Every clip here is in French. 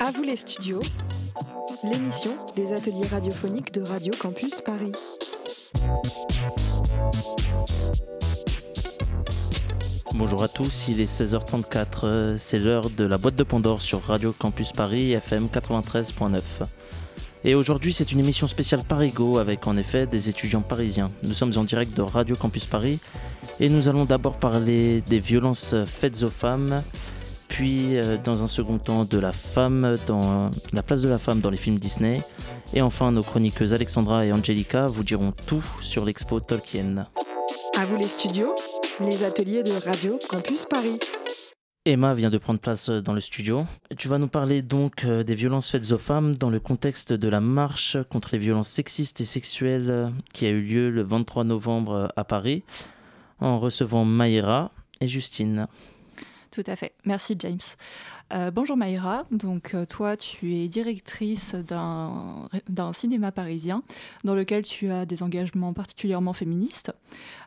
À vous les studios, l'émission des ateliers radiophoniques de Radio Campus Paris. Bonjour à tous, il est 16h34, c'est l'heure de la boîte de Pandore sur Radio Campus Paris FM 93.9. Et aujourd'hui, c'est une émission spéciale Parigo avec en effet des étudiants parisiens. Nous sommes en direct de Radio Campus Paris et nous allons d'abord parler des violences faites aux femmes, puis euh, dans un second temps de la femme dans la place de la femme dans les films Disney. Et enfin, nos chroniqueuses Alexandra et Angelica vous diront tout sur l'expo Tolkien. À vous les studios, les ateliers de Radio Campus Paris. Emma vient de prendre place dans le studio. Tu vas nous parler donc euh, des violences faites aux femmes dans le contexte de la marche contre les violences sexistes et sexuelles euh, qui a eu lieu le 23 novembre à Paris en recevant Maïra et Justine. Tout à fait. Merci James. Euh, bonjour Maïra. Donc euh, toi, tu es directrice d'un cinéma parisien dans lequel tu as des engagements particulièrement féministes.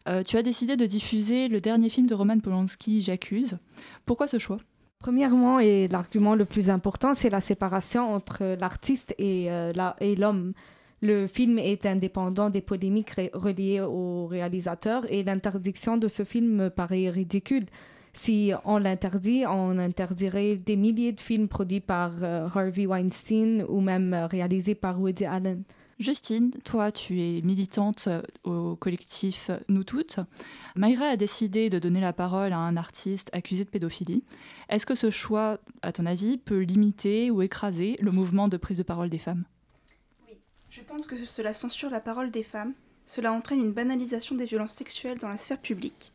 Euh, tu as décidé de diffuser le dernier film de Roman Polanski, J'accuse. Pourquoi ce choix? Premièrement, et l'argument le plus important, c'est la séparation entre l'artiste et l'homme. Le film est indépendant des polémiques reliées au réalisateur et l'interdiction de ce film paraît ridicule. Si on l'interdit, on interdirait des milliers de films produits par euh, Harvey Weinstein ou même euh, réalisés par Woody Allen. Justine, toi, tu es militante euh, au collectif Nous Toutes. Mayra a décidé de donner la parole à un artiste accusé de pédophilie. Est-ce que ce choix, à ton avis, peut limiter ou écraser le mouvement de prise de parole des femmes? Oui, je pense que cela censure la parole des femmes. Cela entraîne une banalisation des violences sexuelles dans la sphère publique.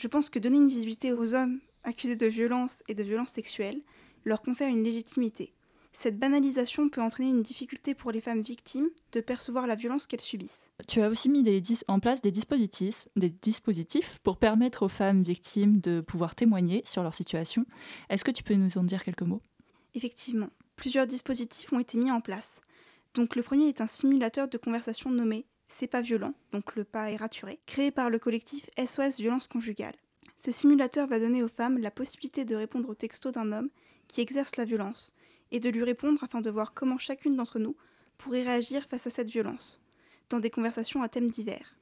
Je pense que donner une visibilité aux hommes accusés de violence et de violences sexuelles leur confère une légitimité. Cette banalisation peut entraîner une difficulté pour les femmes victimes de percevoir la violence qu'elles subissent. Tu as aussi mis en place des dispositifs, des dispositifs pour permettre aux femmes victimes de pouvoir témoigner sur leur situation. Est-ce que tu peux nous en dire quelques mots? Effectivement, plusieurs dispositifs ont été mis en place. Donc le premier est un simulateur de conversation nommé c'est pas violent, donc le pas est raturé, créé par le collectif SOS Violence Conjugale. Ce simulateur va donner aux femmes la possibilité de répondre au texto d'un homme qui exerce la violence, et de lui répondre afin de voir comment chacune d'entre nous pourrait réagir face à cette violence, dans des conversations à thèmes divers.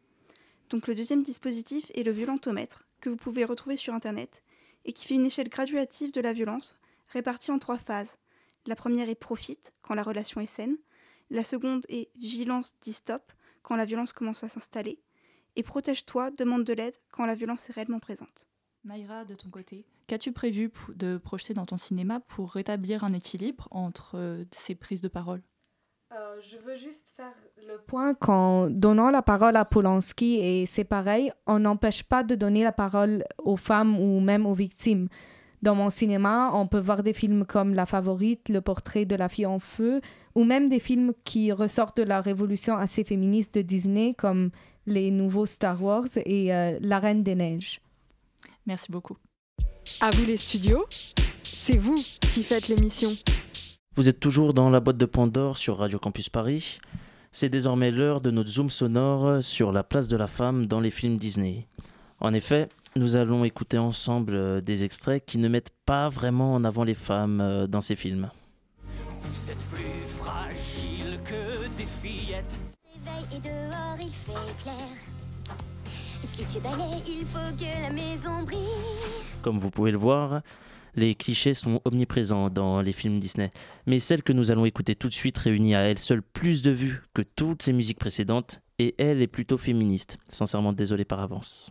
Donc le deuxième dispositif est le violentomètre, que vous pouvez retrouver sur Internet, et qui fait une échelle graduative de la violence, répartie en trois phases. La première est profite, quand la relation est saine. La seconde est vigilance dit stop, quand la violence commence à s'installer, et protège-toi, demande de l'aide quand la violence est réellement présente. Maïra, de ton côté, qu'as-tu prévu de projeter dans ton cinéma pour rétablir un équilibre entre euh, ces prises de parole? Euh, je veux juste faire le point qu'en donnant la parole à Polanski, et c'est pareil, on n'empêche pas de donner la parole aux femmes ou même aux victimes. Dans mon cinéma, on peut voir des films comme La Favorite, Le Portrait de la fille en feu, ou même des films qui ressortent de la révolution assez féministe de Disney, comme les nouveaux Star Wars et euh, La Reine des Neiges. Merci beaucoup. À vous les studios, c'est vous qui faites l'émission. Vous êtes toujours dans la boîte de Pandore sur Radio Campus Paris. C'est désormais l'heure de notre zoom sonore sur la place de la femme dans les films Disney. En effet, nous allons écouter ensemble euh, des extraits qui ne mettent pas vraiment en avant les femmes euh, dans ces films. Vous êtes plus fragile que des fillettes. Et dehors, il fait clair. il faut que la maison brille. Comme vous pouvez le voir, les clichés sont omniprésents dans les films Disney. Mais celle que nous allons écouter tout de suite réunit à elle seule plus de vues que toutes les musiques précédentes, et elle est plutôt féministe. Sincèrement désolé par avance.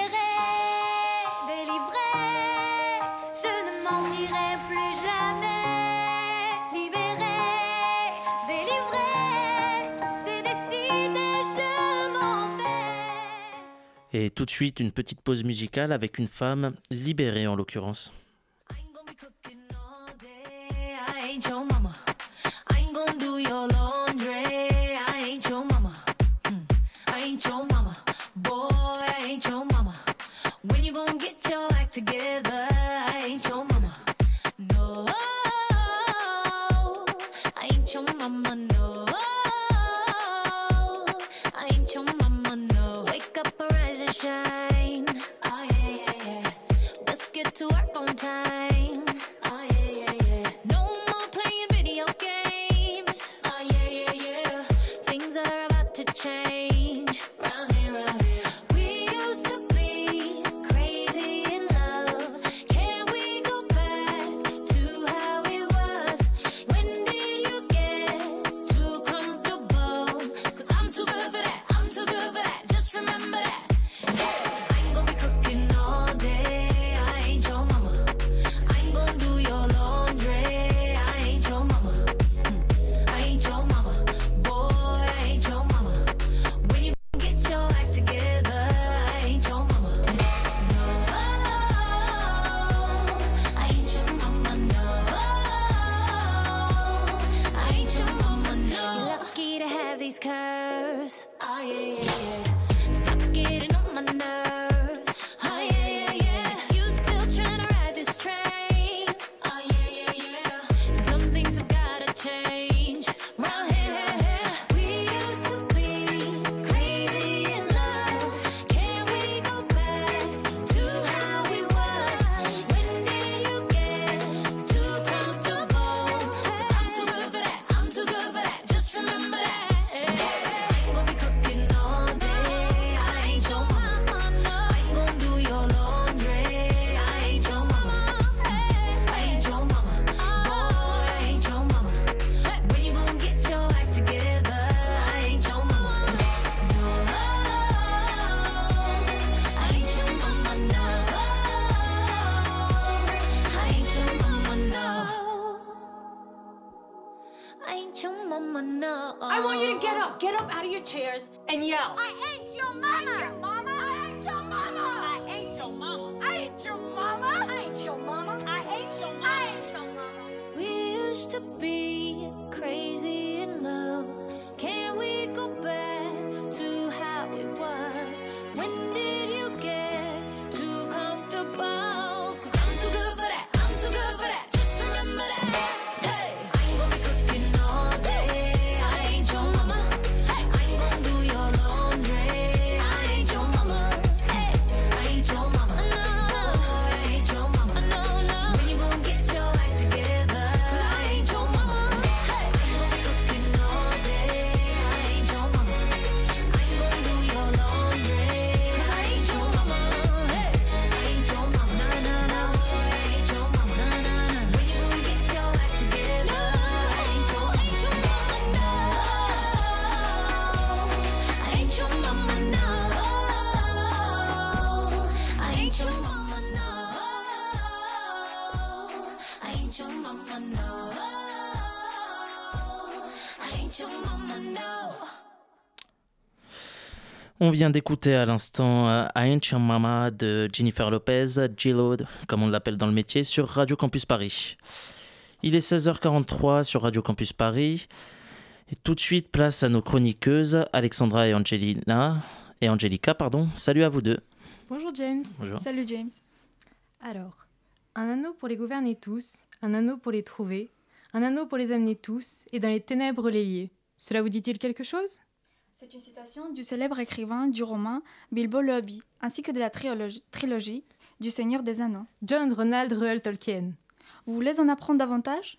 Et tout de suite, une petite pause musicale avec une femme libérée en l'occurrence. Change. Yeah. Get up, out of your chairs and yell. I ain't your mama. On vient d'écouter à l'instant euh, Your Mama de Jennifer Lopez, J-Lo, comme on l'appelle dans le métier, sur Radio Campus Paris. Il est 16h43 sur Radio Campus Paris. Et tout de suite, place à nos chroniqueuses, Alexandra et Angelina. Et Angelica, pardon. Salut à vous deux. Bonjour James. Bonjour. Salut James. Alors, un anneau pour les gouverner tous, un anneau pour les trouver, un anneau pour les amener tous, et dans les ténèbres les lier. Cela vous dit-il quelque chose? C'est une citation du célèbre écrivain du roman Bilbo le Hobbit, ainsi que de la trilogie, trilogie du Seigneur des Anneaux. John Ronald Reuel Tolkien. Vous voulez en apprendre davantage?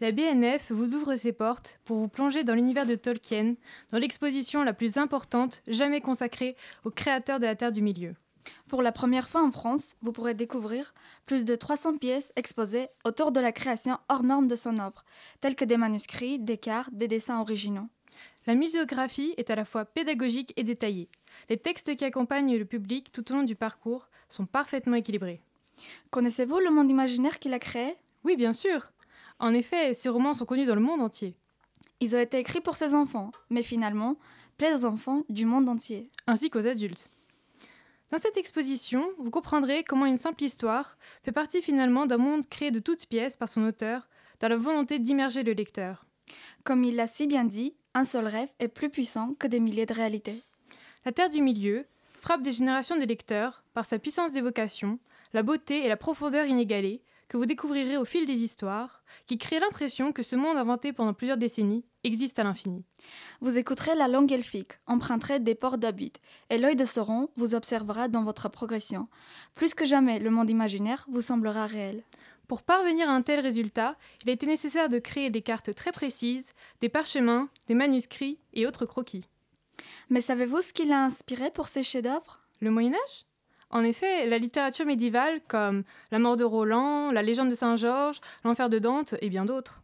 La BNF vous ouvre ses portes pour vous plonger dans l'univers de Tolkien, dans l'exposition la plus importante jamais consacrée au créateur de la Terre du Milieu. Pour la première fois en France, vous pourrez découvrir plus de 300 pièces exposées autour de la création hors norme de son œuvre, telles que des manuscrits, des cartes, des dessins originaux. La muséographie est à la fois pédagogique et détaillée. Les textes qui accompagnent le public tout au long du parcours sont parfaitement équilibrés. Connaissez-vous le monde imaginaire qu'il a créé? Oui, bien sûr. En effet, ces romans sont connus dans le monde entier, Ils ont été écrits pour ses enfants, mais finalement, plaisent aux enfants du monde entier. ainsi qu'aux adultes. Dans cette exposition, vous comprendrez comment une simple histoire fait partie finalement d'un monde créé de toutes pièces par son auteur, dans la volonté d'immerger le lecteur. Comme il l'a si bien dit, un seul rêve est plus puissant que des milliers de réalités. La Terre du Milieu frappe des générations de lecteurs par sa puissance d'évocation, la beauté et la profondeur inégalée que vous découvrirez au fil des histoires, qui créent l'impression que ce monde inventé pendant plusieurs décennies existe à l'infini. Vous écouterez la langue elfique, emprunterez des ports d'habit, et l'œil de Sauron vous observera dans votre progression. Plus que jamais, le monde imaginaire vous semblera réel. Pour parvenir à un tel résultat, il a été nécessaire de créer des cartes très précises, des parchemins, des manuscrits et autres croquis. Mais savez-vous ce qui l'a inspiré pour ces chefs-d'œuvre? Le Moyen Âge? En effet, la littérature médiévale comme La mort de Roland, La légende de Saint-Georges, L'enfer de Dante et bien d'autres.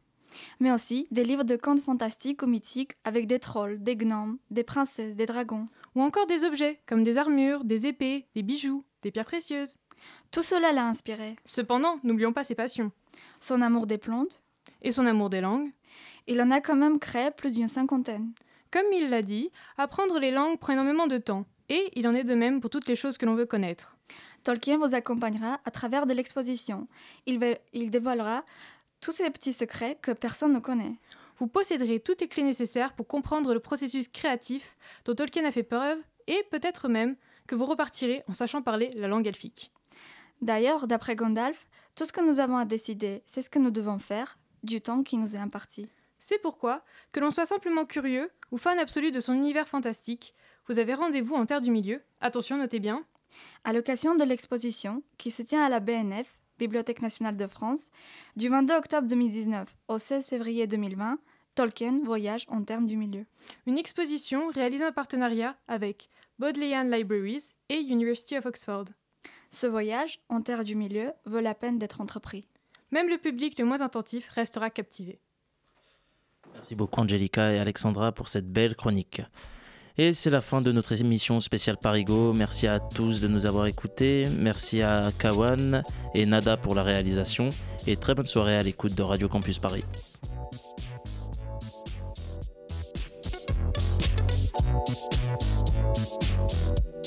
Mais aussi des livres de contes fantastiques ou mythiques avec des trolls, des gnomes, des princesses, des dragons. Ou encore des objets comme des armures, des épées, des bijoux, des pierres précieuses. Tout cela l'a inspiré. Cependant, n'oublions pas ses passions. Son amour des plantes. Et son amour des langues. Il en a quand même créé plus d'une cinquantaine. Comme il l'a dit, apprendre les langues prend énormément de temps. Et il en est de même pour toutes les choses que l'on veut connaître. Tolkien vous accompagnera à travers de l'exposition. Il, il dévoilera tous ces petits secrets que personne ne connaît. Vous posséderez toutes les clés nécessaires pour comprendre le processus créatif dont Tolkien a fait preuve et peut-être même que vous repartirez en sachant parler la langue elfique. D'ailleurs, d'après Gandalf, tout ce que nous avons à décider, c'est ce que nous devons faire du temps qui nous est imparti. C'est pourquoi, que l'on soit simplement curieux ou fan absolu de son univers fantastique, vous avez rendez-vous en Terre du Milieu. Attention, notez bien. À l'occasion de l'exposition, qui se tient à la BNF, Bibliothèque nationale de France, du 22 octobre 2019 au 16 février 2020, Tolkien voyage en termes du milieu. Une exposition réalisée en partenariat avec Bodleian Libraries et University of Oxford. Ce voyage, en terre du milieu, vaut la peine d'être entrepris. Même le public le moins attentif restera captivé. Merci beaucoup Angelica et Alexandra pour cette belle chronique. Et c'est la fin de notre émission spéciale Parigo. Merci à tous de nous avoir écoutés. Merci à Kawan et Nada pour la réalisation. Et très bonne soirée à l'écoute de Radio Campus Paris. Thank